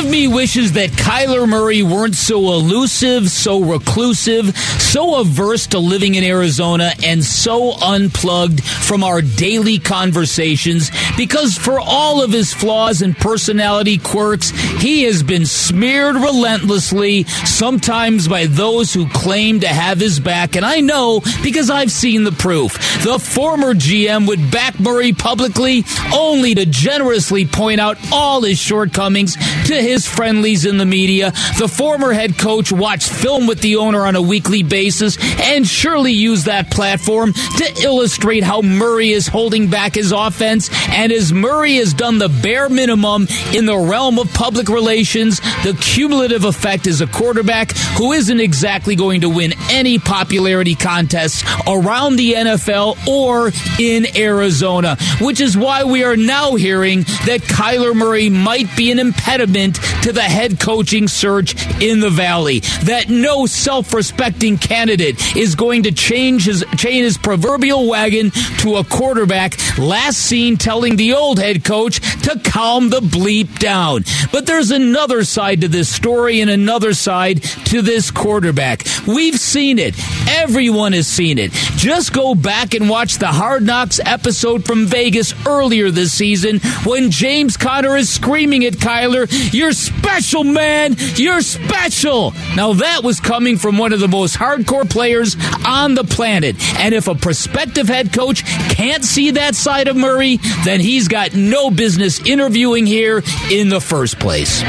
of me wishes that Kyler Murray weren't so elusive, so reclusive, so averse to living in Arizona, and so unplugged from our daily conversations because for all of his flaws and personality quirks, he has been smeared relentlessly, sometimes by those who claim to have his back. And I know because I've seen the proof. The former GM would back Murray publicly only to generously point out all his shortcomings to his friendlies in the media. The former head coach watched film with the owner on a weekly basis and surely used that platform to illustrate how Murray is holding back his offense. And as Murray has done the bare minimum in the realm of public relations, the cumulative effect is a quarterback who isn't exactly going to win any popularity contests around the NFL or in Arizona, which is why we are now hearing that Kyler Murray might be an impediment to the head coaching search in the Valley. That no self-respecting candidate is going to change his chain his proverbial wagon to a quarterback last seen telling the old head coach to calm the bleep down. But there's another side to this story and another side to this quarterback. We've seen it. Everyone has seen it. Just go back and watch the Hard Knocks episode from Vegas earlier this season when James Conner is screaming at Kyler, You're special, man! You're special! Now that was coming from one of the most hardcore players on the planet. And if a prospective head coach can't see that side of Murray, then he's got no business interviewing here in the first place.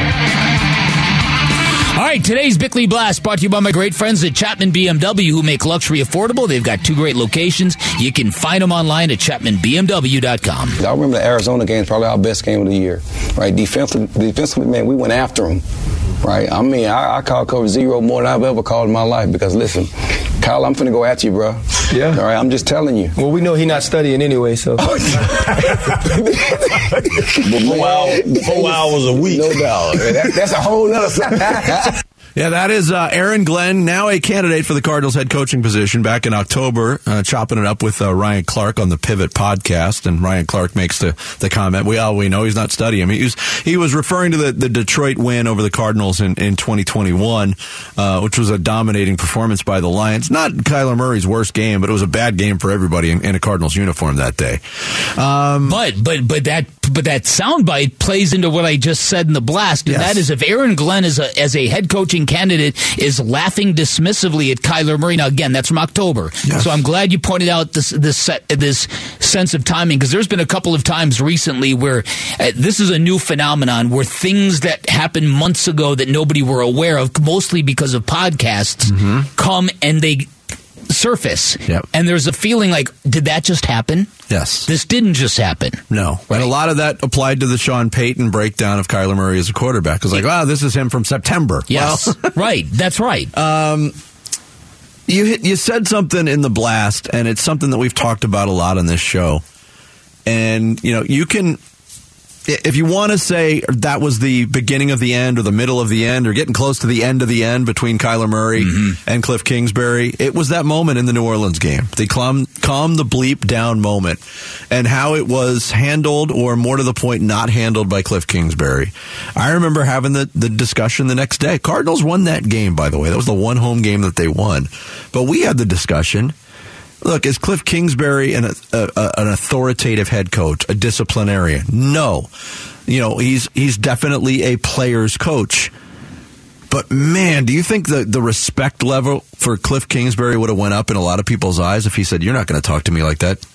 All right, today's Bickley Blast brought to you by my great friends at Chapman BMW who make luxury affordable. They've got two great locations. You can find them online at chapmanbmw.com. I remember the Arizona game, is probably our best game of the year, right? Defensively, defensively man, we went after them, right? I mean, I, I call cover zero more than I've ever called in my life because listen, Kyle, I'm finna go at you, bro. Yeah. All right, I'm just telling you. Well, we know he's not studying anyway, so. Oh, four hours, a week. No doubt. That, that's a whole other side. Yeah, that is uh, Aaron Glenn, now a candidate for the Cardinals head coaching position back in October, uh, chopping it up with uh, Ryan Clark on the Pivot podcast. And Ryan Clark makes the, the comment, we all we know he's not studying. He was, he was referring to the, the Detroit win over the Cardinals in, in 2021, uh, which was a dominating performance by the Lions. Not Kyler Murray's worst game, but it was a bad game for everybody in, in a Cardinals uniform that day. Um, But but but that but that soundbite plays into what I just said in the blast, and Yes. that is if Aaron Glenn is a, as a head coaching candidate is laughing dismissively at Kyler Murray. Now again, that's from October, Yes. so I'm glad you pointed out this this se- this sense of timing because there's been a couple of times recently where uh, this is a new phenomenon where things that happened months ago that nobody were aware of, mostly because of podcasts, come and they surface, Yep. and there's a feeling like, did that just happen? yes. This didn't just happen. No. And a lot of that applied to the Sean Payton breakdown of Kyler Murray as a quarterback. It was like, wow, this is him from September. Yes, Well, right. That's right. Um, you hit, you said something in the blast, and it's something that we've talked about a lot on this show. And you know, you can if you want to say that was the beginning of the end or the middle of the end or getting close to the end of the end between Kyler Murray mm-hmm. and Cliff Kingsbury, it was that moment in the New Orleans game. The calm, calm the bleep down moment and how it was handled or more to the point, not handled by Cliff Kingsbury. I remember having the, the discussion the next day. Cardinals won that game, by the way. That was the one home game that they won. But we had the discussion. Look, is Cliff Kingsbury an, a, a, an authoritative head coach, a disciplinarian? No. You know, he's he's definitely a player's coach. But man, do you think the, the respect level for Cliff Kingsbury would have went up in a lot of people's eyes if he said, "You're not going to talk to me like that.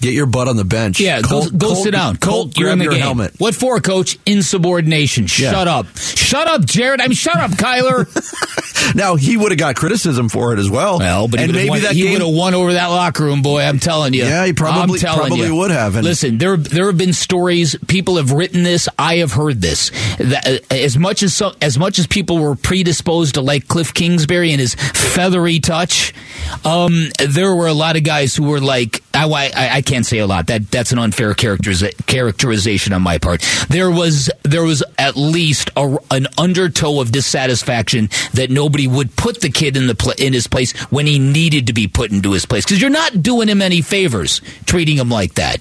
Get your butt on the bench. Yeah, Colt- go, go Colt- sit down. Colt, Colt, you're in grab the your game. helmet. What for, Coach? Insubordination. Yeah. Shut up. Shut up, Jared. I mean, shut up, Kyler. Now he would have got criticism for it as well. well, but and maybe won, that he game would have won over that locker room, boy. I'm telling you. Yeah, he probably- I'm telling probably you. would have, and- Listen, there there have been stories. People have written this. I have heard this. That, uh, as much as so, as much as people were predisposed to like Cliff Kingsbury and his feathery touch, um, there were a lot of guys who were like, I, I, I can't say a lot. That that's an unfair characteriza- characterization on my part. There was there was at least a, an undertow of dissatisfaction that nobody would put the kid in the pla in his place when he needed to be put into his place because you're not doing him any favors treating him like that.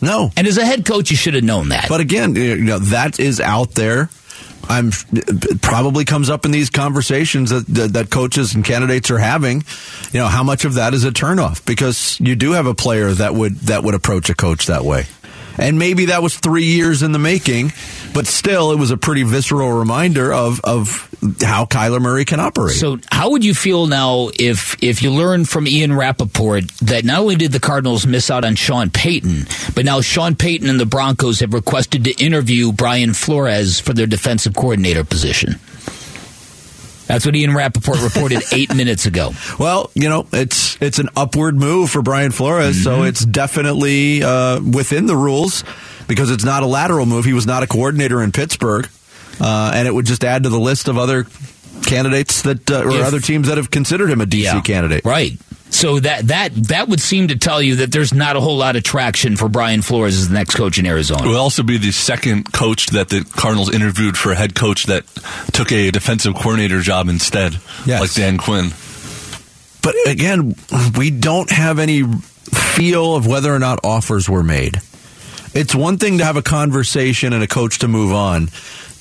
No. And as a head coach, you should have known that. But again, you know that is out there. I'm probably comes up in these conversations that, that that coaches and candidates are having. You know, how much of that is a turnoff because you do have a player that would that would approach a coach that way. And maybe that was three years in the making, but still, it was a pretty visceral reminder of, of how Kyler Murray can operate. So, how would you feel now if if you learned from Ian Rapoport that not only did the Cardinals miss out on Sean Payton, but now Sean Payton and the Broncos have requested to interview Brian Flores for their defensive coordinator position? That's what Ian Rapoport reported eight minutes ago. Well, you know, it's it's an upward move for Brian Flores, so Mm-hmm. it's definitely uh, within the rules because it's not a lateral move. He was not a coordinator in Pittsburgh, uh, and it would just add to the list of other candidates that uh, or If- other teams that have considered him a DC candidate. Right. So that that that would seem to tell you that there's not a whole lot of traction for Brian Flores as the next coach in Arizona. It will also be the second coach that the Cardinals interviewed for a head coach that took a defensive coordinator job instead, Yes. like Dan Quinn. But again, we don't have any feel of whether or not offers were made. It's one thing to have a conversation and a coach to move on.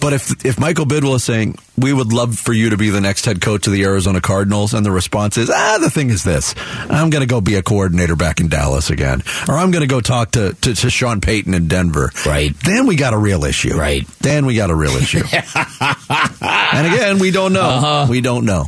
But if if Michael Bidwill is saying we would love for you to be the next head coach of the Arizona Cardinals, and the response is ah, the thing is this: I'm going to go be a coordinator back in Dallas again, or I'm going to go talk to, to to Sean Payton in Denver. Right. Then we got a real issue. Right. Then we got a real issue. and again, we don't know. Uh-huh. We don't know.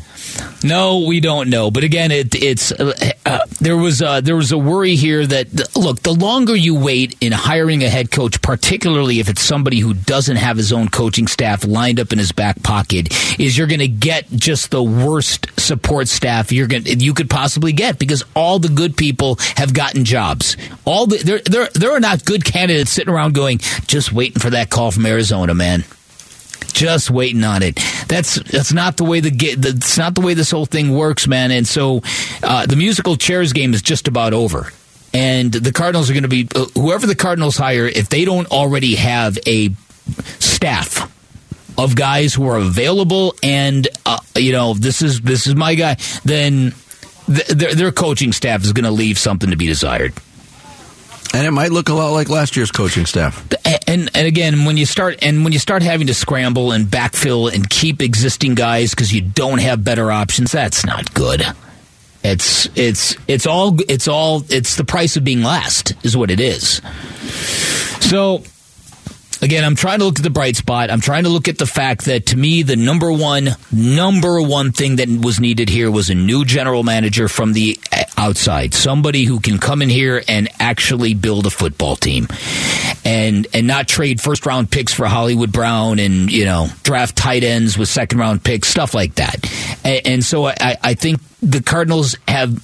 No, we don't know. But again, it, it's uh, uh, there was uh, there was a worry here that look, the longer you wait in hiring a head coach, particularly if it's somebody who doesn't have his own coaching staff lined up in his back pocket, is you're going to get just the worst support staff you're going you could possibly get because all the good people have gotten jobs. All the there there there are not good candidates sitting around going just waiting for that call from Arizona, man just waiting on it. That's that's not the way the that's not the way this whole thing works, man. And so uh, the musical chairs game is just about over. And the Cardinals are going to be uh, whoever the Cardinals hire if they don't already have a staff of guys who are available and uh, you know this is this is my guy then th- their, their coaching staff is going to leave something to be desired And it might look a lot like last year's coaching staff. and and again when you start and when you start having to scramble and backfill and keep existing guys because you don't have better options that's not good it's it's it's all it's all it's the price of being last is what it is so again i'm trying to look at the bright spot. I'm trying to look at the fact that to me the number one number one thing that was needed here was a new general manager from the outside. Somebody who can come in here and actually build a football team. And and not trade first round picks for hollywood brown and you know draft tight ends with second round picks stuff like that. And, and so I, I think the cardinals have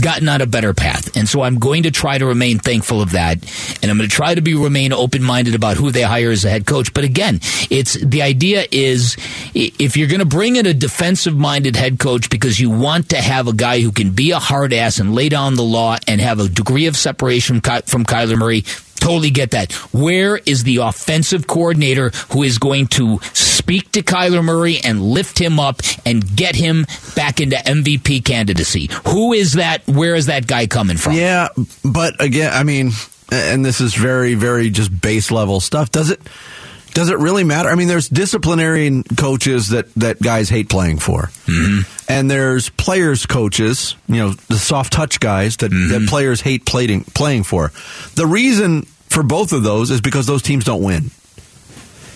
gotten on a better path. And so I'm going to try to remain thankful of that. And I'm going to try to be remain open minded about who they hire as a head coach. But again, it's the idea is if you're going to bring in a defensive minded head coach because you want to have a guy who can be a hard ass and lay down the law and have a degree of separation from Kyler Murray, Totally get that. Where is the offensive coordinator who is going to speak to Kyler Murray and lift him up and get him back into MVP candidacy? Who is that? Where is that guy coming from? Yeah, but again, I mean, and this is very, very just base level stuff. Does it? Does it really matter? I mean, there's disciplinarian coaches that, that guys hate playing for, mm-hmm. and there's players coaches, you know, the soft touch guys that, that players hate playing playing for. The reason for both of those is because those teams don't win.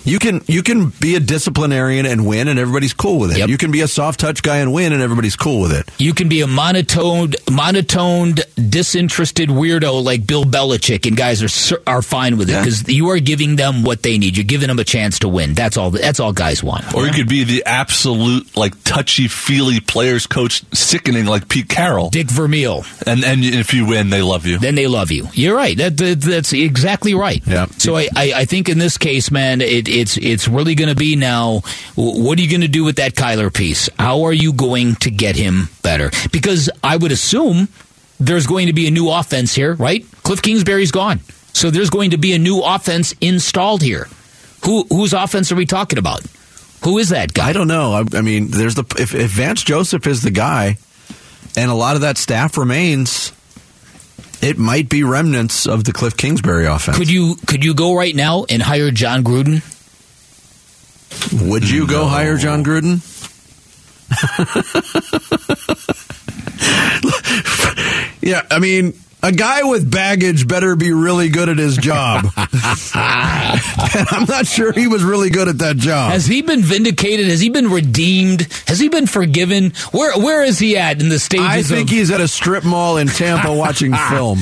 You can you can be a disciplinarian and win, and everybody's cool with it. Yep. You can be a soft touch guy and win, and everybody's cool with it. You can be a monotoned, monotoned, disinterested weirdo like Bill Belichick, and guys are are fine with it Yeah. because you are giving them what they need. You're giving them a chance to win. That's all. That's all guys want. Or you could be the absolute like touchy feely players coach, sickening like Pete Carroll, Dick Vermeil. and and if you win, they love you. then they love you. You're right. That, that that's exactly right. Yeah. So I, I, I think in this case, man, it, it's it's really going to be now. What are you going to do with that Kyler piece? How are you going to get him better? Because I would assume there's going to be a new offense here, right? Cliff Kingsbury's gone. So there's going to be a new offense installed here. Who whose offense are we talking about? Who is that guy? I don't know. I, I mean, there's the if, if Vance Joseph is the guy, and a lot of that staff remains, it might be remnants of the Cliff Kingsbury offense. Could you could you go right now and hire Jon Gruden? Would you go hire Jon Gruden? yeah, I mean, a guy with baggage better be really good at his job. and I'm not sure he was really good at that job. Has he been vindicated? Has he been redeemed? Has he been forgiven? Where where is he at in the stages? I think of, he's at a strip mall in Tampa watching film.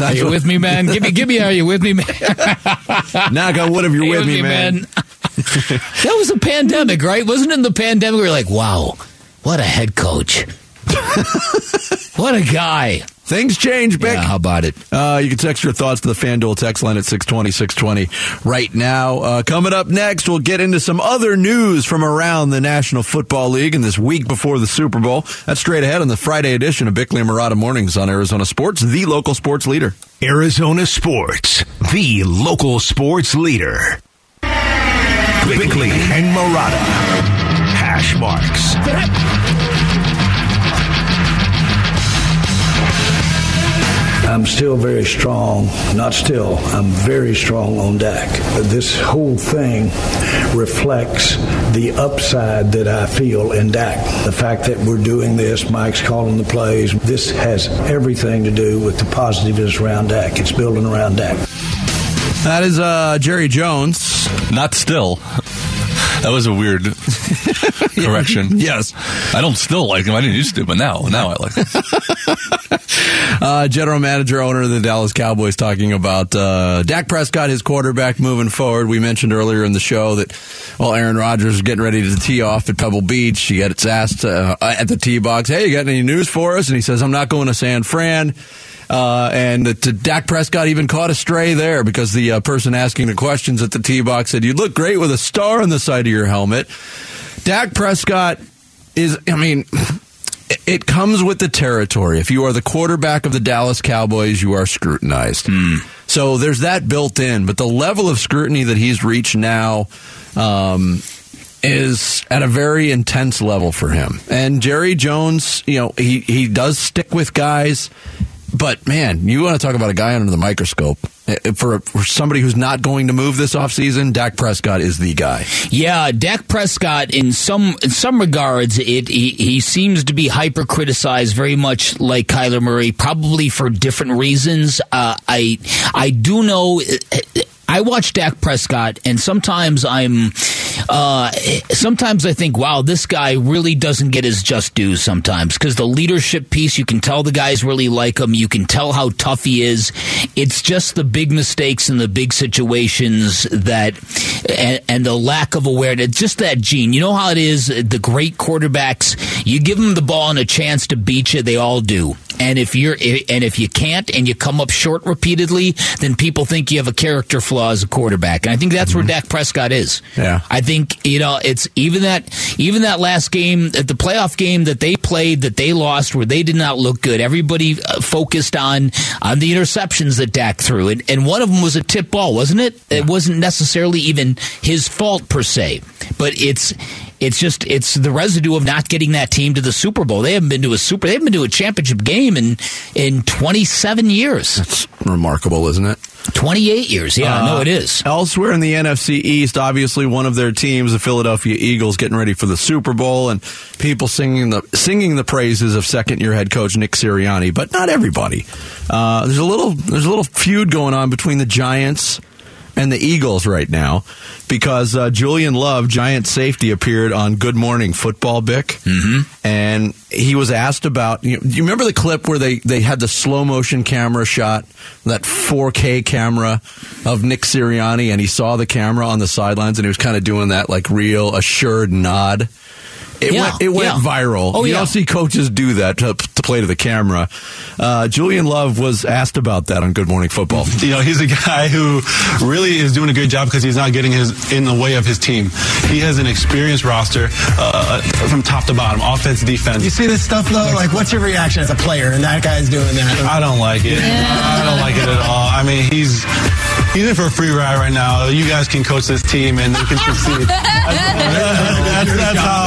Are you with me, man? Give me, give me. Are you with me, man? Knock on wood if you're Are you with me, man. that was a pandemic, right? Wasn't it in the pandemic? We were like, wow, what a head coach. what a guy. Things change, Bick. Yeah, how about it? Uh, you can text your thoughts to the FanDuel text line at 620, 620 right now. Uh, coming up next, we'll get into some other news from around the National Football League in this week before the Super Bowl. That's straight ahead on the Friday edition of Bickley and Marotta Mornings on Arizona Sports, the local sports leader. Arizona Sports, the local sports leader. Bickley and Marotta. Hash marks. I'm still very strong, not still, I'm very strong on Dak. This whole thing reflects the upside that I feel in Dak. The fact that we're doing this, Mike's calling the plays, this has everything to do with the positiveness around Dak. It's building around Dak. That is uh, Jerry Jones. Not still. That was a weird correction. Yes. I don't still like him. I didn't used to, but now, now I like him. Uh, general manager, owner of the Dallas Cowboys, talking about uh, Dak Prescott, his quarterback, moving forward. We mentioned earlier in the show that while Aaron Rodgers is getting ready to tee off at Pebble Beach, he gets asked uh, at the tee box, "Hey, you got any news for us?" And he says, "I'm not going to San Fran." Uh, and to Dak Prescott even caught a stray there because the uh, person asking the questions at the tee box said, "You look great with a star on the side of your helmet." Dak Prescott is, I mean, it comes with the territory. If you are the quarterback of the Dallas Cowboys, you are scrutinized. So there's that built in. But the level of scrutiny that he's reached now um, is at a very intense level for him. And Jerry Jones, you know, he, he does stick with guys. But man, you want to talk about a guy under the microscope. Eh, For, for somebody who's not going to move this offseason, Dak Prescott is the guy. Yeah, Dak Prescott. In some in some regards, it he, he seems to be hyper criticized, very much like Kyler Murray, probably for different reasons. Uh, I I do know. I watch Dak Prescott, and sometimes I'm, uh, sometimes I think, wow, this guy really doesn't get his just dues sometimes because the leadership piece, you can tell the guys really like him. You can tell how tough he is. It's just the big mistakes and the big situations that, and, and the lack of awareness. Just that gene. You know how it is. The great quarterbacks, you give them the ball and a chance to beat you. They all do. And if you're and if you can't and you come up short repeatedly, then people think you have a character flaw as a quarterback. And I think that's where Dak Prescott is. Yeah. I think you know it's even that even that last game, the playoff game that they played that they lost, where they did not look good. Everybody uh, focused on on the interceptions that Dak threw, and, and one of them was a tip ball, wasn't it? It wasn't necessarily even his fault per se, but it's it's just it's the residue of not getting that team to the Super Bowl. They haven't been to a super. They haven't been to a championship game in in 27 years. It's remarkable, isn't it? 28 years. Yeah, no, it is. Elsewhere in the NFC East, obviously one of their teams, the Philadelphia Eagles, getting ready for the Super Bowl, and people singing the singing the praises of second year head coach Nick Sirianni, but not everybody. Uh, there's a little there's a little feud going on between the Giants and the Eagles right now because uh, Julian Love, Giant safety, appeared on Good Morning Football, Bick, mm-hmm. and he was asked about. You, you remember the clip where they they had the slow motion camera shot, that 4K camera of Nick Sirianni, and he saw the camera on the sidelines, and he was kind of doing that like real assured nod. It Yeah, went, it went yeah. viral. Oh, you yeah. don't see coaches do that to, to play to the camera. Uh, Julian Love was asked about that on Good Morning Football. You know, he's a guy who really is doing a good job because he's not getting his in the way of his team. He has an experienced roster uh, from top to bottom, offense, defense. You see this stuff though? Like, what's your reaction as a player? And that guy's doing that. I don't like it. I don't like it at all. I mean, he's he's in for a free ride right now. You guys can coach this team and they can succeed. That's, that's how.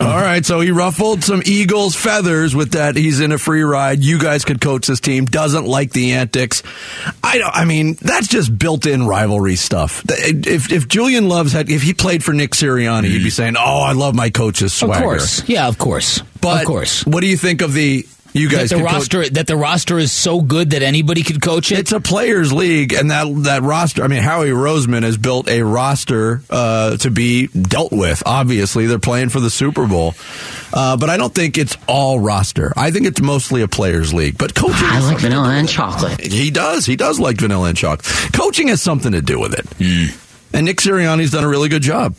All right, so he ruffled some Eagles feathers with that. He's in a free ride. You guys could coach this team. Doesn't like the antics. I don't. I mean, that's just built-in rivalry stuff. If if Julian Loves had, if he played for Nick Sirianni, he'd be saying, "Oh, I love my coach's Of swagger." course, yeah, of course, But of course. what do you think of the? You guys that the could coach- roster that the roster is so good that anybody could coach it. It's a players' league, and that that roster. I mean, Howie Roseman has built a roster uh, to be dealt with. Obviously, they're playing for the Super Bowl, uh, but I don't think it's all roster. I think it's mostly a players' league. But coaching, I like vanilla and chocolate. he does. He does like vanilla and chocolate. Coaching has something to do with it. Hmm. And Nick Sirianni's done a really good job.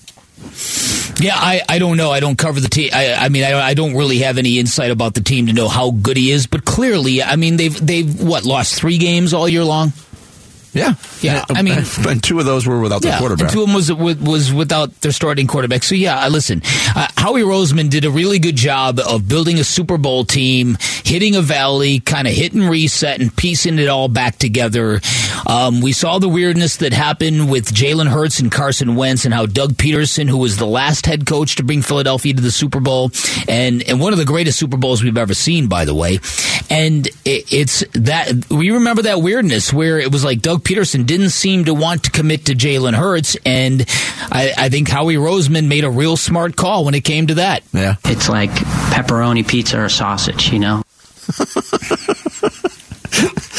Yeah, I, I don't know. I don't cover the team. I, I mean, I, I don't really have any insight about the team to know how good he is. But clearly, I mean, they've they've what lost three games all year long. Yeah, Yeah, I mean- and two of those were without their yeah, quarterback. and two of them was was without their starting quarterback. So yeah, I- listen, uh, Howie Roseman did a really good job of building a Super Bowl team, hitting a valley, kind of hit and reset, and piecing it all back together. Um, we saw the weirdness that happened with Jalen Hurts and Carson Wentz, and how Doug Pederson, who was the last head coach to bring Philadelphia to the Super Bowl, and and one of the greatest Super Bowls we've ever seen, by the way, and it, it's that we remember that weirdness where it was like Doug Pederson didn't seem to want to commit to Jalen Hurts, and I, I think Howie Roseman made a real smart call when it came to that. Yeah. It's like pepperoni pizza or sausage, you know?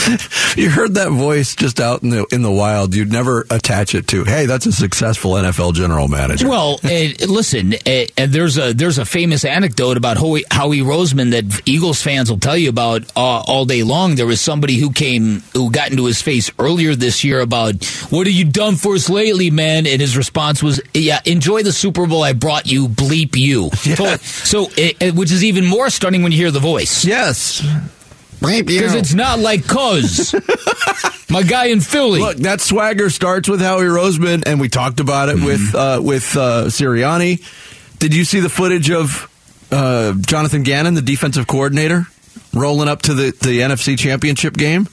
you heard that voice just out in the in the wild. You'd never attach it to, hey, that's a successful NFL general manager. Well, uh, listen, uh, and there's a there's a famous anecdote about Howie, Howie Roseman that Eagles fans will tell you about uh, all day long. There was somebody who came who got into his face earlier this year about what have you done for us lately, man? And his response was, "Yeah, enjoy the Super Bowl I brought you, bleep you." So, it, it- which is even more stunning when you hear the voice. Yes. Because it's not like Cuz, my guy in Philly. Look, that swagger starts with Howie Roseman, and we talked about it with uh, with uh, Sirianni. Did you see the footage of uh, Jonathan Gannon, the defensive coordinator, rolling up to the, the NFC Championship game?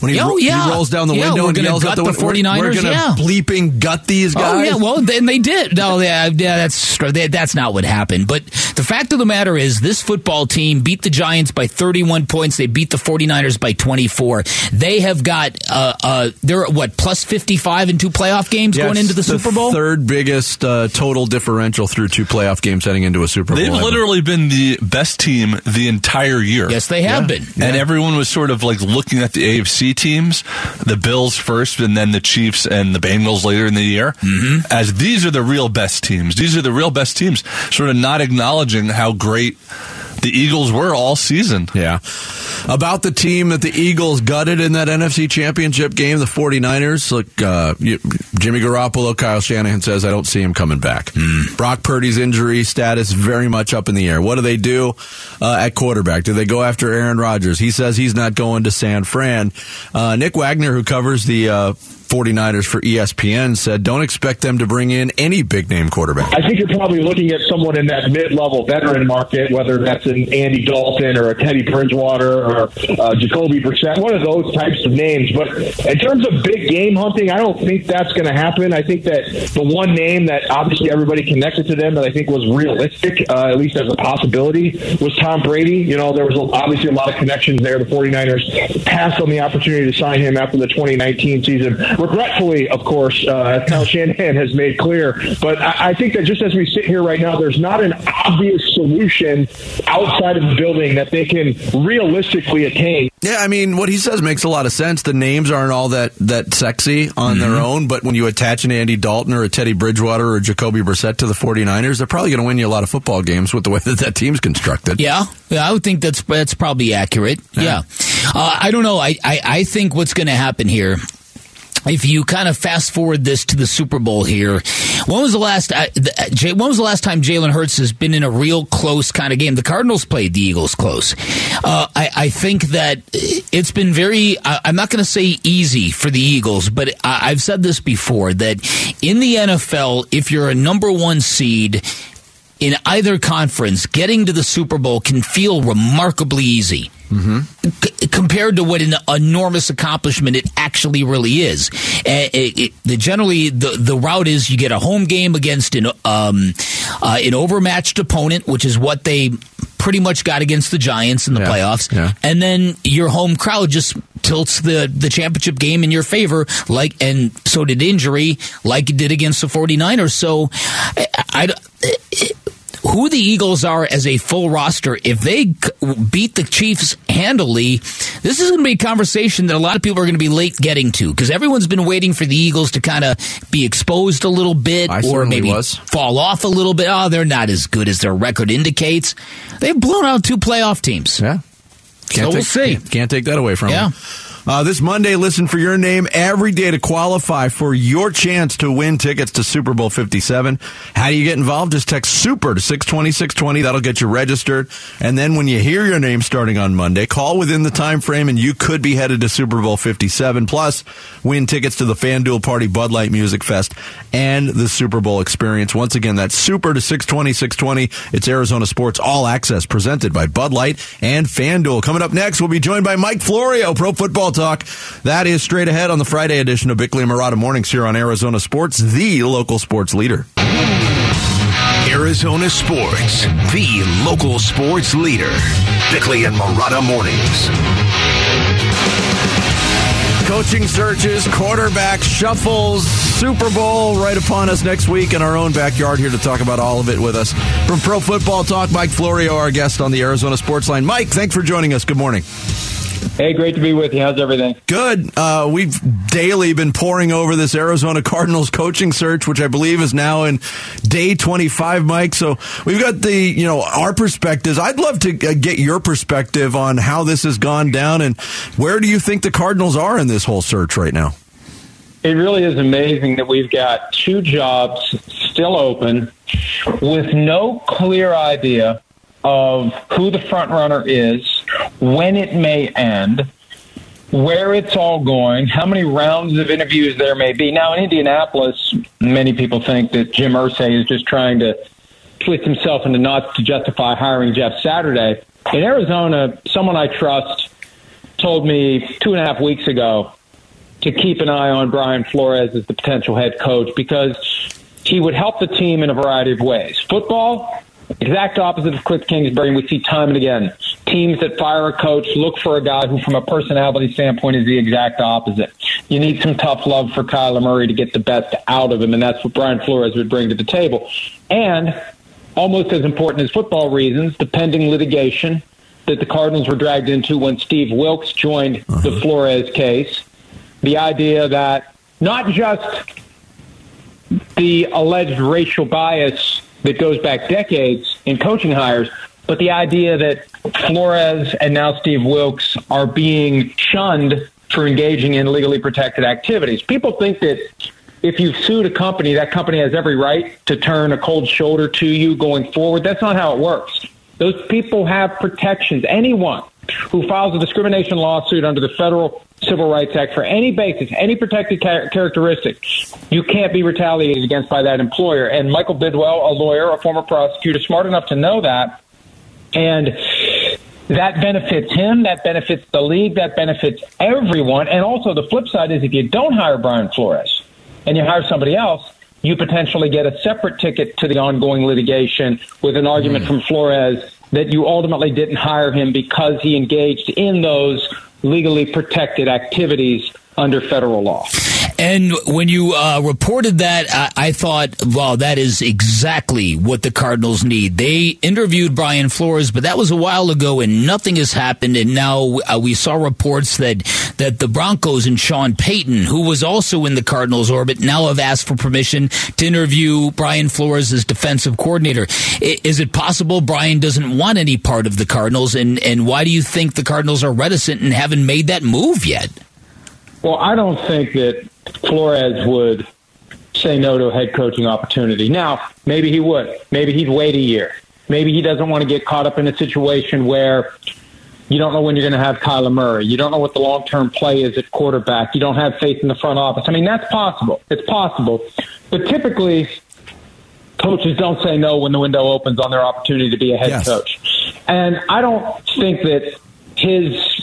When he, Oh, ro- yeah. he rolls down the Yeah, window we're and gonna yells gut out the, the window, "We're- We're going to yeah. bleeping gut these guys. Oh yeah, well then they did. No, yeah, yeah, that's that's not what happened. But the fact of the matter is, this football team beat the Giants by 31 points. They beat the 49ers by 24. They have got uh, uh, they're at what plus 55 in two playoff games Yeah, going into the, Super Bowl. Third biggest uh, total differential through two playoff games heading into a Super Bowl. They've Bowl. ever. literally been the best team the entire year. Yes, they have been. And everyone was sort of like looking at the AFC teams, the Bills first, and then the Chiefs and the Bengals later in the year, mm-hmm. as these are the real best teams. These are the real best teams, sort of not acknowledging how great the Eagles were all season. Yeah. About the team that the Eagles gutted in that NFC Championship game, the 49ers. Look, uh, you, Jimmy Garoppolo, Kyle Shanahan says, I don't see him coming back. Brock Purdy's injury status very much up in the air. What do they do uh, at quarterback? Do they go after Aaron Rodgers? He says he's not going to San Fran. Uh, Nick Wagoner, who covers the uh, 49ers for ESPN, said, don't expect them to bring in any big name quarterback. I think you're probably looking at someone in that mid-level veteran market, whether that's an Andy Dalton or a Teddy Bridgewater or uh, Jacoby Brissett, one of those types of names. But in terms of big game hunting, I don't think that's going to happen. I think that the one name that obviously everybody connected to them that I think was realistic, uh, at least as a possibility, was Tom Brady. You know, there was obviously a lot of connections there. The 49ers passed on the opportunity to sign him after the 2019 season. Regretfully, of course, uh, as Kyle Shanahan has made clear. But I, I think that just as we sit here right now, there's not an obvious solution outside of the building that they can realistically attain. Yeah, I mean, what he says makes a lot of sense. The names aren't all that, that sexy on their own, but when you attach an Andy Dalton or a Teddy Bridgewater or a Jacoby Brissett to the 49ers, they're probably going to win you a lot of football games with the way that that team's constructed. Yeah, yeah, I would think that's that's probably accurate. Yeah, Uh, I don't know. I, I I think what's going to happen here if you kind of fast forward this to the Super Bowl here, when was the last uh, the, uh, Jay- when was the last time Jalen Hurts has been in a real close kind of game? The Cardinals played the Eagles close. Uh, I, I think that it's been very. I, I'm not going to say easy for the Eagles, but I, I've said this before that in the NFL, if you're a number one seed in either conference, getting to the Super Bowl can feel remarkably easy. C- compared to what an enormous accomplishment it actually really is. Uh, it, it, the, generally, the the route is you get a home game against an um, uh, an overmatched opponent, which is what they pretty much got against the Giants in the playoffs, and then your home crowd just tilts the the championship game in your favor like and so did injury like it did against the 49ers. So I, I- who the Eagles are as a full roster, if they beat the Chiefs handily, this is going to be a conversation that a lot of people are going to be late getting to because everyone's been waiting for the Eagles to kind of be exposed a little bit I or maybe was. fall off a little bit. Oh, they're not as good as their record indicates. They've blown out two playoff teams. Yeah. so we'll see. Can't, can't take that away from them. Yeah. him. Uh, this Monday, listen for your name every day to qualify for your chance to win tickets to Super Bowl 57. How do you get involved? Just text SUPER to 620 620. That'll get you registered. And then when you hear your name starting on Monday, call within the time frame and you could be headed to Super Bowl 57. Plus, win tickets to the FanDuel Party Bud Light Music Fest and the Super Bowl experience. Once again, that's SUPER to 620 620. It's Arizona Sports All Access presented by Bud Light and FanDuel. Coming up next, we'll be joined by Mike Florio, Pro Football Talk. That is straight ahead on the Friday edition of Bickley and Marotta Mornings here on Arizona Sports, the local sports leader. Arizona Sports, the local sports leader. Bickley and Marotta Mornings. Coaching searches, quarterback shuffles, Super Bowl right upon us next week in our own backyard here to talk about all of it with us. From Pro Football Talk, Mike Florio, our guest on the Arizona Sports Line. Mike, thanks for joining us. Good morning. Hey, great to be with you. How's everything? Good. Uh, we've daily been pouring over this Arizona Cardinals coaching search, which I believe is now in day 25, Mike. So we've got the, you know, our perspectives. I'd love to uh, get your perspective on how this has gone down and where do you think the Cardinals are in this whole search right now? It really is amazing that we've got two jobs still open with no clear idea of who the front runner is, when it may end, where it's all going, how many rounds of interviews there may be. Now, in Indianapolis, many people think that Jim Irsay is just trying to twist himself into knots to justify hiring Jeff Saturday. In Arizona, someone I trust told me two and a half weeks ago to keep an eye on Brian Flores as the potential head coach because he would help the team in a variety of ways. Football, exact opposite of Cliff Kingsbury, and we see time and again. Teams that fire a coach look for a guy who, from a personality standpoint, is the exact opposite. You need some tough love for Kyler Murray to get the best out of him, and that's what Brian Flores would bring to the table. And almost as important as football reasons, the pending litigation that the Cardinals were dragged into when Steve Wilks joined the uh-huh. Flores case. The idea that not just the alleged racial bias that goes back decades in coaching hires, but the idea that Flores and now Steve Wilks are being shunned for engaging in legally protected activities. People think that if you've sued a company, that company has every right to turn a cold shoulder to you going forward. That's not how it works. Those people have protections. Anyone who files a discrimination lawsuit under the federal Civil Rights Act for any basis, any protected char- characteristic, you can't be retaliated against by that employer. And Michael Bidwill, a lawyer, a former prosecutor, smart enough to know that. And that benefits him, that benefits the league, that benefits everyone. And also, the flip side is if you don't hire Brian Flores and you hire somebody else, you potentially get a separate ticket to the ongoing litigation with an argument hmm. from Flores that you ultimately didn't hire him because he engaged in those legally protected activities under federal law. And when you uh, reported that, I, I thought, wow, that is exactly what the Cardinals need. They interviewed Brian Flores, but that was a while ago, and nothing has happened. And now uh, we saw reports that that the Broncos and Sean Payton, who was also in the Cardinals orbit, now have asked for permission to interview Brian Flores as defensive coordinator. I, is it possible Brian doesn't want any part of the Cardinals? And and why do you think the Cardinals are reticent and haven't made that move yet? Well, I don't think that Flores would say no to a head coaching opportunity. Now, maybe he would. Maybe he'd wait a year. Maybe he doesn't want to get caught up in a situation where you don't know when you're going to have Kyler Murray. You don't know what the long term play is at quarterback. You don't have faith in the front office. I mean, that's possible. It's possible. But typically, coaches don't say no when the window opens on their opportunity to be a head Yes. coach. And I don't think that his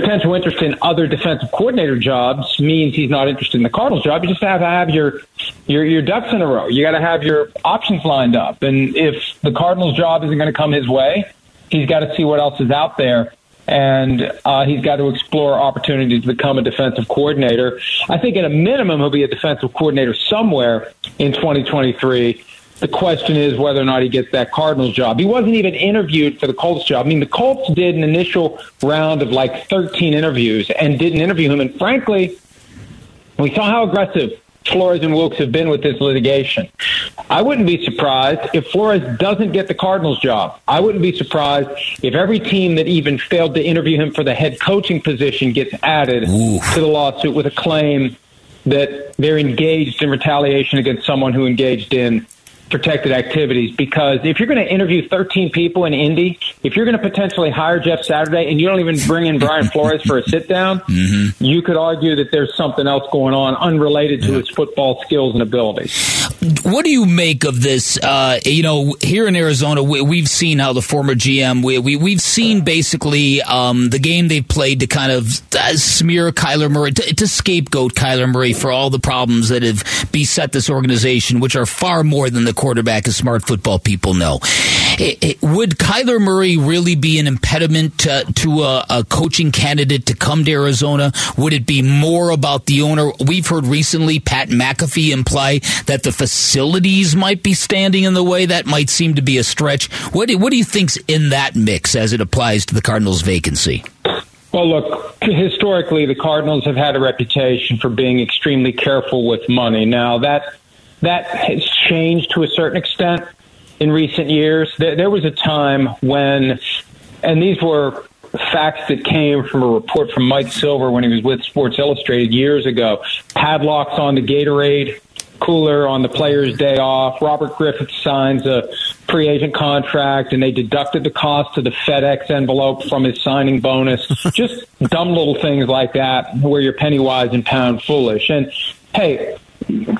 potential interest in other defensive coordinator jobs means he's not interested in the Cardinals job. You just have to have your your your ducks in a row. You got to have your options lined up. And if the Cardinals job isn't going to come his way, he's got to see what else is out there. And uh, he's got to explore opportunities to become a defensive coordinator. I think at a minimum he'll be a defensive coordinator somewhere in 2023. The question is whether or not he gets that Cardinals job. He wasn't even interviewed for the Colts job. I mean, the Colts did an initial round of like 13 interviews and didn't interview him. And frankly, we saw how aggressive Flores and Wilks have been with this litigation. I wouldn't be surprised if Flores doesn't get the Cardinals job. I wouldn't be surprised if every team that even failed to interview him for the head coaching position gets added to the lawsuit with a claim that they're engaged in retaliation against someone who engaged in protected activities because if you're going to interview 13 people in Indy, if you're going to potentially hire Jeff Saturday and you don't even bring in Brian Flores for a sit down, you could argue that there's something else going on unrelated to his football skills and abilities. What do you make of this? Uh, you know, here in Arizona, we, we've seen how the former GM we, we we've seen basically um, the game they've played to kind of uh, smear Kyler Murray to, to scapegoat Kyler Murray for all the problems that have beset this organization, which are far more than the quarterback, as smart football people know. It- it- would Kyler Murray really be an impediment to, to a, a coaching candidate to come to Arizona? Would it be more about the owner? We've heard recently Pat McAfee imply that the facilities might be standing in the way. That might seem to be a stretch. What do, what do you think's in that mix as it applies to the Cardinals' vacancy? Well, look, historically, the Cardinals have had a reputation for being extremely careful with money. Now, that that has changed to a certain extent in recent years. There, there was a time when, and these were facts that came from a report from Mike Silver when he was with Sports Illustrated years ago. Padlocks on the Gatorade cooler on the player's day off. Robert Griffith signs a free agent contract and they deducted the cost of the FedEx envelope from his signing bonus. Just dumb little things like that where you're penny wise and pound foolish. And hey,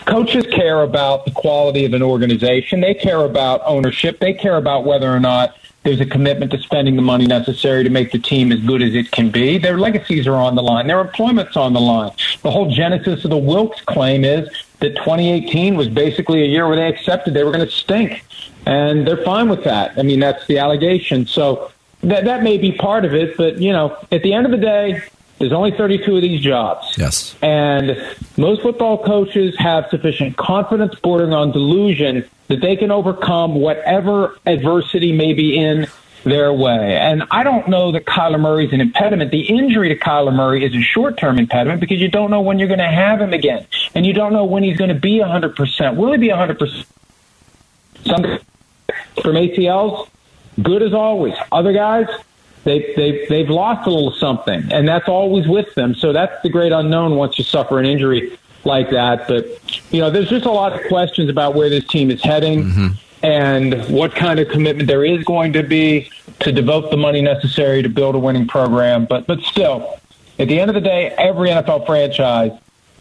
coaches care about the quality of an organization. They care about ownership. They care about whether or not there's a commitment to spending the money necessary to make the team as good as it can be. Their legacies are on the line. Their employment's on the line. The whole genesis of the Wilks claim is that 2018 was basically a year where they accepted they were going to stink, and they're fine with that. I mean, that's the allegation. So that that may be part of it, but you know, at the end of the day, there's only 32 of these jobs. Yes. And most football coaches have sufficient confidence bordering on delusion that they can overcome whatever adversity may be in their way. And I don't know that Kyler Murray's an impediment. The injury to Kyler Murray is a short term impediment because you don't know when you're going to have him again. And you don't know when he's going to be 100%. Will he be 100%? Some from ACLs, good as always. Other guys, they they they've lost a little something, and that's always with them. So that's the great unknown once you suffer an injury like that. But you know, there's just a lot of questions about where this team is heading. Mm-hmm. And what kind of commitment there is going to be to devote the money necessary to build a winning program. But but still, at the end of the day, every NFL franchise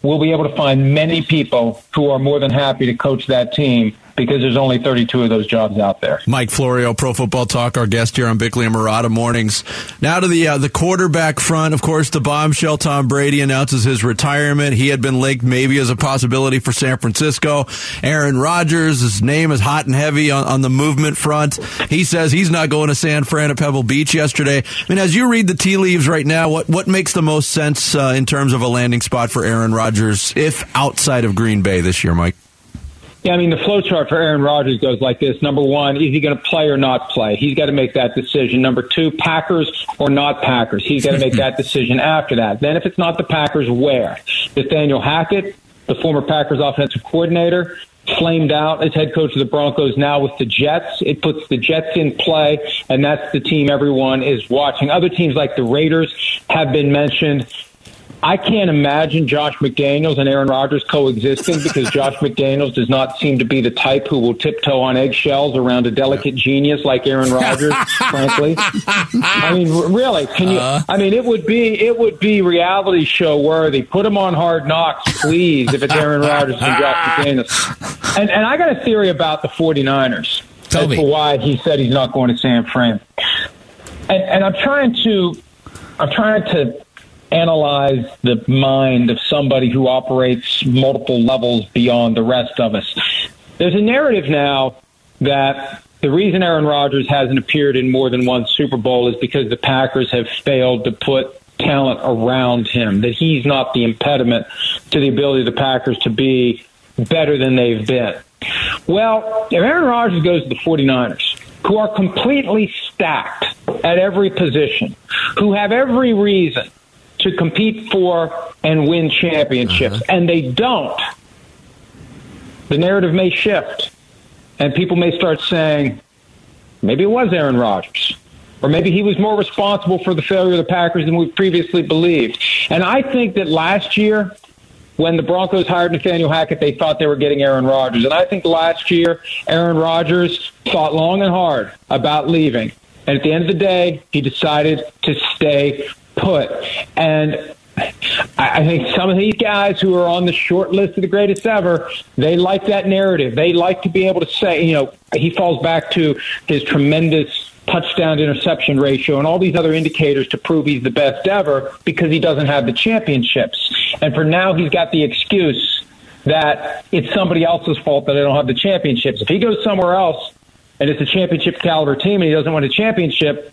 will be able to find many people who are more than happy to coach that team because there's only 32 of those jobs out there. Mike Florio, Pro Football Talk, our guest here on Bickley and Marotta Mornings. Now to the uh, the quarterback front. Of course, the bombshell Tom Brady announces his retirement. He had been linked maybe as a possibility for San Francisco. Aaron Rodgers, his name is hot and heavy on, on the movement front. He says he's not going to San Fran at Pebble Beach yesterday. I mean, as you read the tea leaves right now, what what makes the most sense uh, in terms of a landing spot for Aaron Rodgers, if outside of Green Bay this year, Mike? Yeah, I mean, the flow chart for Aaron Rodgers goes like this. Number one, is he going to play or not play? He's got to make that decision. Number two, Packers or not Packers? He's got to make that decision after that. Then if it's not the Packers, where? Nathaniel Hackett, the former Packers offensive coordinator, flamed out as head coach of the Broncos now with the Jets. It puts the Jets in play, and that's the team everyone is watching. Other teams like the Raiders have been mentioned. I can't imagine Josh McDaniels and Aaron Rodgers coexisting because Josh McDaniels does not seem to be the type who will tiptoe on eggshells around a delicate genius like Aaron Rodgers. frankly, I mean, really, can you? Uh-huh. I mean, it would be it would be reality show worthy. Put him on Hard Knocks, please, if it's Aaron Rodgers and Josh McDaniels. And and I got a theory about the 49ers as to why he said he's not going to San Fran. And and I'm trying to I'm trying to analyze the mind of somebody who operates multiple levels beyond the rest of us. There's a narrative now that the reason Aaron Rodgers hasn't appeared in more than one Super Bowl is because the Packers have failed to put talent around him, that he's not the impediment to the ability of the Packers to be better than they've been. Well, if Aaron Rodgers goes to the 49ers, who are completely stacked at every position, who have every reason to compete for and win championships, uh-huh. and they don't, the narrative may shift. And people may start saying, maybe it was Aaron Rodgers. Or maybe he was more responsible for the failure of the Packers than we previously believed. And I think that last year, when the Broncos hired Nathaniel Hackett, they thought they were getting Aaron Rodgers. And I think last year, Aaron Rodgers thought long and hard about leaving. And at the end of the day, he decided to stay put. And I I think some of these guys who are on the short list of the greatest ever, they like that narrative. They like to be able to say, you know, he falls back to his tremendous touchdown interception ratio and all these other indicators to prove he's the best ever because he doesn't have the championships. And for now, he's got the excuse that it's somebody else's fault that I don't have the championships. If he goes somewhere else and it's a championship caliber team and he doesn't win a championship,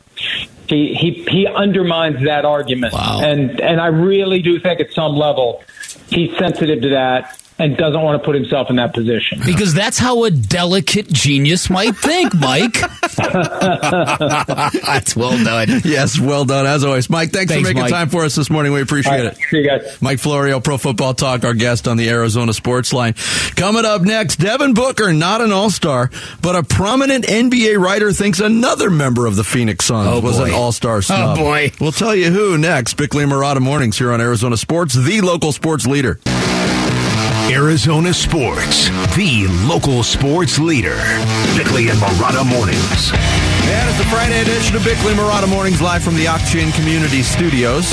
he he he undermines that argument. And and I really do think at some level he's sensitive to that and doesn't want to put himself in that position. Because that's how a delicate genius might think, Mike. that's well done. Yes, well done as always, Mike. Thanks, Thanks, for making Mike. time for us this morning. We appreciate All right, it. See you guys. Mike Florio, Pro Football Talk, our guest on the Arizona Sports Line. Coming up next, Devin Booker, not an All Star, but a prominent NBA writer thinks another member of the Phoenix Suns Oh, was boy. an All Star oh, snub. Oh, boy. We'll tell you who next. Bickley and Marotta Mornings here on Arizona Sports, the local sports leader. Arizona Sports, the local sports leader. Bickley and Marotta Mornings. And it's the Friday edition of Bickley Marotta Mornings live from the Octane Community Studios.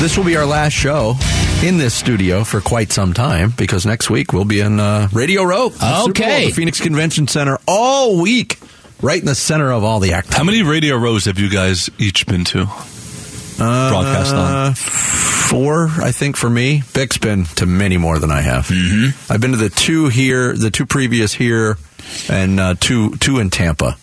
This will be our last show in this studio for quite some time because next week we'll be in uh, Radio Row. the Super Bowl Okay. at the Phoenix Convention Center all week, right in the center of all the activity. How many radio rows have you guys each been to? Broadcast on. Four, I think, for me. Bic's been to many more than I have. Mm-hmm. I've been to the two here, the two previous here, and uh, two two in Tampa.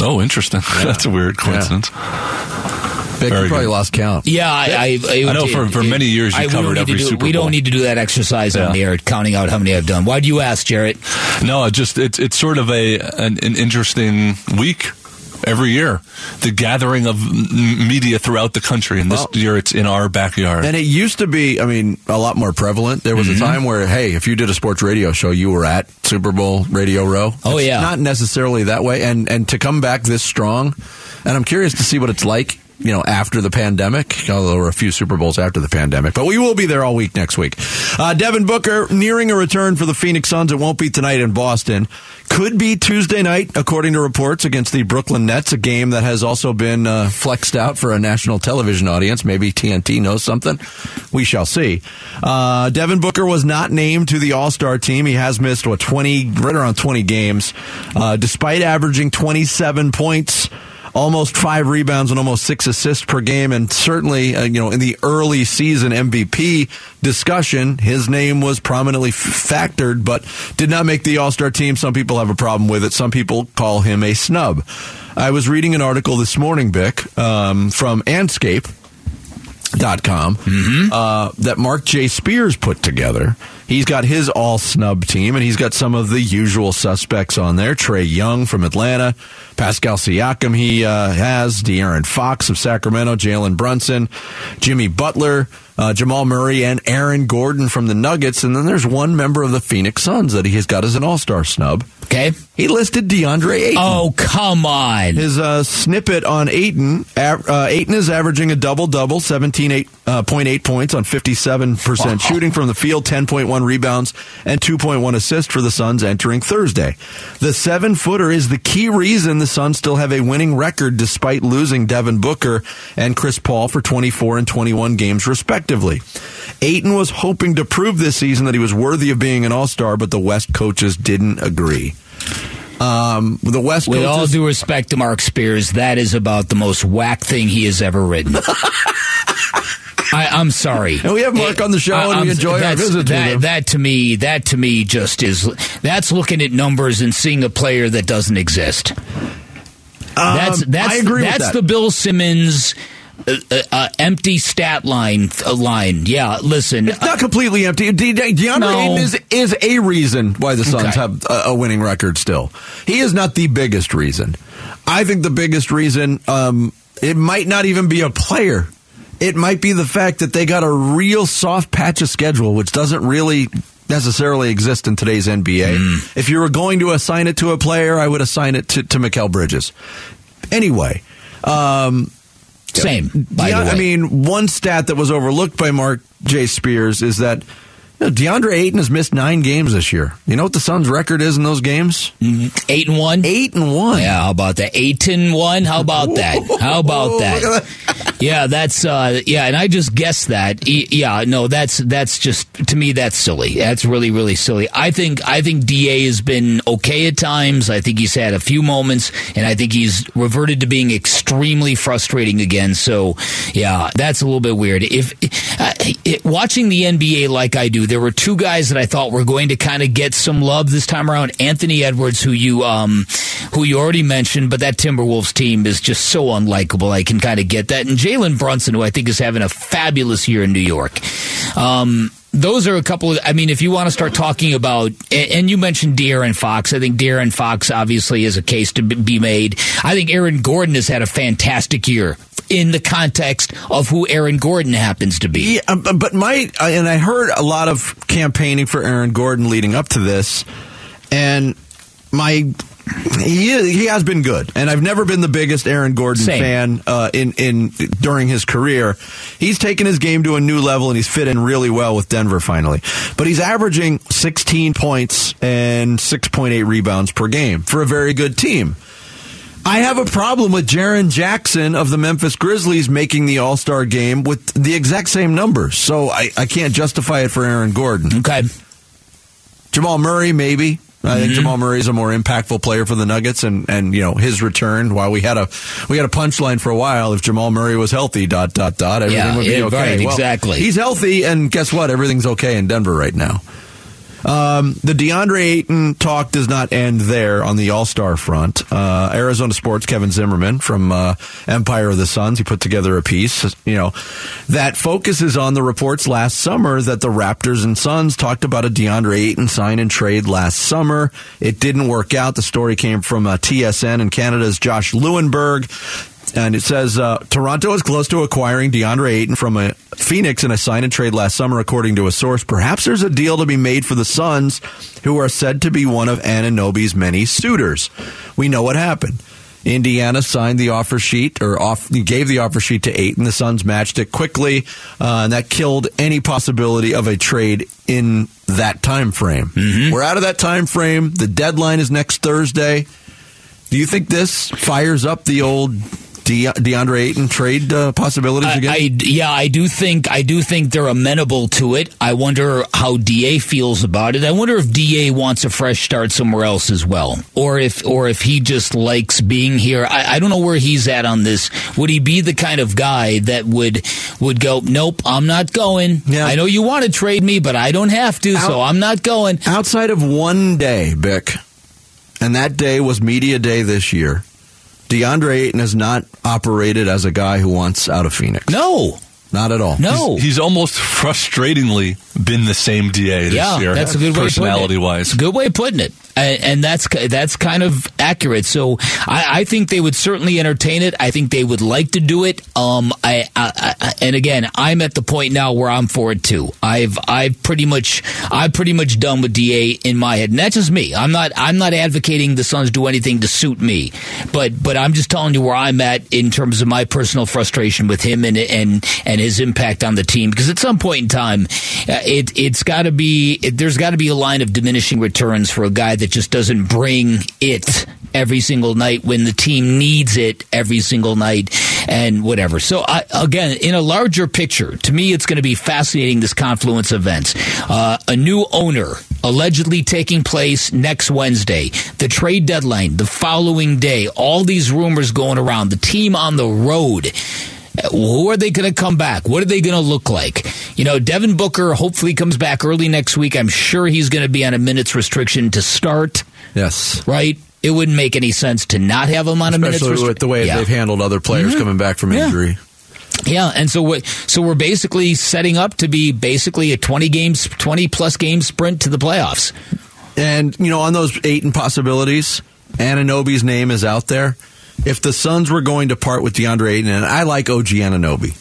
Oh, interesting. That's a weird coincidence. Bic, Very you probably good. lost count. Yeah, I, I, I know for- for many years you I- we covered don't need every to do, Super We don't need to do that exercise on the air, counting out how many I've done. Why do you ask, Jarrett? No, just it's it's sort of a an, an interesting week every year. The gathering of media throughout the country, and this Well- year it's in our backyard. And it used to be, I mean, a lot more prevalent. There was Mm-hmm. a time where, hey, if you did a sports radio show, you were at Super Bowl Radio Row. Oh, It's yeah. not necessarily that way. And and to come back this strong, and I'm curious to see what it's like. You know, after the pandemic, although there were a few Super Bowls after the pandemic, but we will be there all week next week. Uh, Devin Booker nearing a return for the Phoenix Suns. It won't be tonight in Boston. Could be Tuesday night, according to reports, against the Brooklyn Nets, a game that has also been uh, flexed out for a national television audience. Maybe TNT knows something. We shall see. Uh, Devin Booker was not named to the All Star team. He has missed, what, 20, right around 20 games, uh, despite averaging 27 points almost five rebounds and almost six assists per game, and certainly, uh, you know, in the early season MVP discussion, his name was prominently f- factored, but did not make the All Star team. Some people have a problem with it. Some people call him a snub. I was reading an article this morning, Bick, um, from Andscape. Dot com uh, that Mark J. Spears put together. He's got his all snub team, and he's got some of the usual suspects on there. Trae Young from Atlanta, Pascal Siakam he uh, has, De'Aaron Fox of Sacramento, Jalen Brunson, Jimmy Butler, uh, Jamal Murray, and Aaron Gordon from the Nuggets. And then there's one member of the Phoenix Suns that he has got as an all star snub. Okay. He listed DeAndre Ayton. Oh, come on. His uh, snippet on Ayton, uh, Ayton is averaging a double double, 17.8 uh, point eight points on 57% Wow. shooting from the field, 10.1 rebounds, and 2.1 assists for the Suns entering Thursday. The seven footer is the key reason the Suns still have a winning record despite losing Devin Booker and Chris Paul for 24 and 21 games, respectively. Ayton was hoping to prove this season that he was worthy of being an all star, but the West coaches didn't agree. Um, the West With all coaches. due respect to Mark Spears, that is about the most whack thing he has ever written. I, I'm sorry. And we have Mark on the show, and we enjoy our visit that, him. That to me, that to me, just is that's looking at numbers and seeing a player that doesn't exist. that's Um, that's I agree with that's that. the Bill Simmons. Uh, uh, uh, empty stat line uh, line. Yeah, listen. It's not completely empty. De- De- DeAndre No. Ayton is, is a reason why the Suns Okay. have a, a winning record still. He is not the biggest reason. I think the biggest reason, um, it might not even be a player. It might be the fact that they got a real soft patch of schedule, which doesn't really necessarily exist in today's NBA. Mm. If you were going to assign it to a player, I would assign it to, to Mikal Bridges. Anyway, um, Same. By Deion- the way. I mean, one stat that was overlooked by Mark J. Spears is that DeAndre Ayton has missed nine games this year. You know what the Suns' record is in those games? Eight and one. Eight and one. Yeah, how about that? Eight and one. How about that? How about that? Yeah, that's uh, yeah, and I just guessed that. Yeah, no, that's that's just to me that's silly. That's really really silly. I think I think Da has been okay at times. I think he's had a few moments, and I think he's reverted to being extremely frustrating again. So yeah, that's a little bit weird. If uh, it, watching the NBA like I do, there were two guys that I thought were going to kind of get some love this time around. Anthony Edwards, who you um, who you already mentioned, but that Timberwolves team is just so unlikable. I can kind of get that. And Jalen Brunson, who I think is having a fabulous year in New York. Um, those are a couple of, I mean, if you want to start talking about, and you mentioned De'Aaron Fox. I think De'Aaron Fox obviously is a case to be made. I think Aaron Gordon has had a fantastic year in the context of who Aaron Gordon happens to be. Yeah, um, but my and I heard a lot of campaigning for Aaron Gordon leading up to this, and my he is, he has been good, and I've never been the biggest Aaron Gordon Same. fan uh, in in during his career. He's taken his game to a new level, and he's fit in really well with Denver finally. But he's averaging 16 points and 6.8 rebounds per game for a very good team. I have a problem with Jaren Jackson of the Memphis Grizzlies making the All Star game with the exact same numbers. So I, I can't justify it for Aaron Gordon. Okay. Jamal Murray, maybe. I think mm-hmm. Jamal Murray is a more impactful player for the Nuggets, and, and you know his return. While we had a we had a punchline for a while, if Jamal Murray was healthy, dot dot dot, everything Yeah, would be yeah, okay. right, Well, exactly. He's healthy, and guess what? Everything's okay in Denver right now. Um, the DeAndre Ayton talk does not end there on the All Star front. Uh, Arizona Sports Kevin Zimmerman from uh, Empire of the Suns, he put together a piece, you know, that focuses on the reports last summer that the Raptors and Suns talked about a DeAndre Ayton sign and trade last summer. It didn't work out. The story came from uh, TSN and Canada's Josh Lewenberg. And it says uh, Toronto is close to acquiring DeAndre Ayton from a Phoenix in a sign and trade last summer, according to a source. Perhaps there's a deal to be made for the Suns, who are said to be one of Anunoby's many suitors. We know what happened. Indiana signed the offer sheet or off, gave the offer sheet to Ayton. The Suns matched it quickly, uh, and that killed any possibility of a trade in that time frame. We're out of that time frame. The deadline is next Thursday. Do you think this fires up the old De- DeAndre Ayton trade uh, possibilities I, again? I, yeah, I do think I do think they're amenable to it. I wonder how Da feels about it. I wonder if Da wants a fresh start somewhere else as well, or if or if he just likes being here. I, I don't know where he's at on this. Would he be the kind of guy that would would go? Nope, I'm not going. Yeah. I know you want to trade me, but I don't have to, so I'm not going. Outside of one day, Bick, and that day was media day this year. DeAndre Ayton has not operated as a guy who wants out of Phoenix. No, Not at all. no. He's almost frustratingly been the same DA this yeah, year. that's a good way personality of wise. Good way of putting it, and, and that's that's kind of accurate. So I, I, think they would certainly entertain it. I think they would like to do it. Um, I, I, I, and again, I'm at the point now where I'm for it too. I've I've pretty much I'm pretty much done with Da in my head, and that's just me. I'm not I'm not advocating the Suns do anything to suit me, but but I'm just telling you where I'm at in terms of my personal frustration with him and and and his impact on the team. Because at some point in time. Uh, it it's got to be it, there's got to be a line of diminishing returns for a guy that just doesn't bring it every single night when the team needs it every single night and whatever. So I, again, in a larger picture, to me, it's going to be fascinating. This confluence of events, uh, a new owner allegedly taking place next Wednesday, the trade deadline the following day, all these rumors going around, the team on the road. Who are they going to come back? What are they going to look like? You know, Devin Booker hopefully comes back early next week. I'm sure he's going to be on a minutes restriction to start. Yes. Right? It wouldn't make any sense to not have him on Especially a minutes restriction. with the way yeah. they've handled other players Mm-hmm. coming back from injury. Yeah, and so what? So we're basically setting up to be basically a twenty games, twenty plus game sprint to the playoffs. And you know, on those eight impossibilities, Anunoby's name is out there. If the Suns were going to part with DeAndre Ayton, and I like OG Anunoby,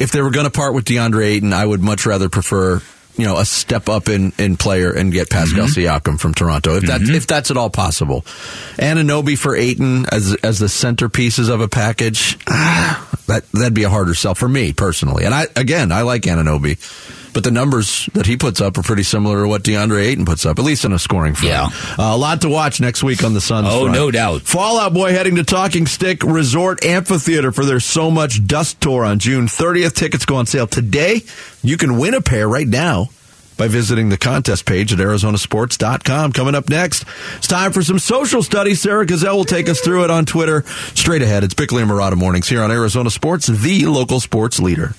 if they were going to part with DeAndre Ayton, I would much rather prefer you know a step up in, in player and get Pascal Siakam from Toronto if that if that's at all possible. Anunoby for Ayton as as the centerpieces of a package, ah, that that'd be a harder sell for me personally. And I again, I like Anunoby. But the numbers that he puts up are pretty similar to what DeAndre Ayton puts up, at least in a scoring front. Yeah. Uh, a lot to watch next week on the Suns. Oh, front. no doubt. Fall Out Boy heading to Talking Stick Resort Amphitheater for their So Much Dust Tour on June 30th. Tickets go on sale today. You can win a pair right now by visiting the contest page at arizonasports.com. Coming up next, it's time for some social studies. Sarah Gazelle will take us through it on Twitter. Straight ahead, it's Bickley and Marotta Mornings here on Arizona Sports, the local sports leader.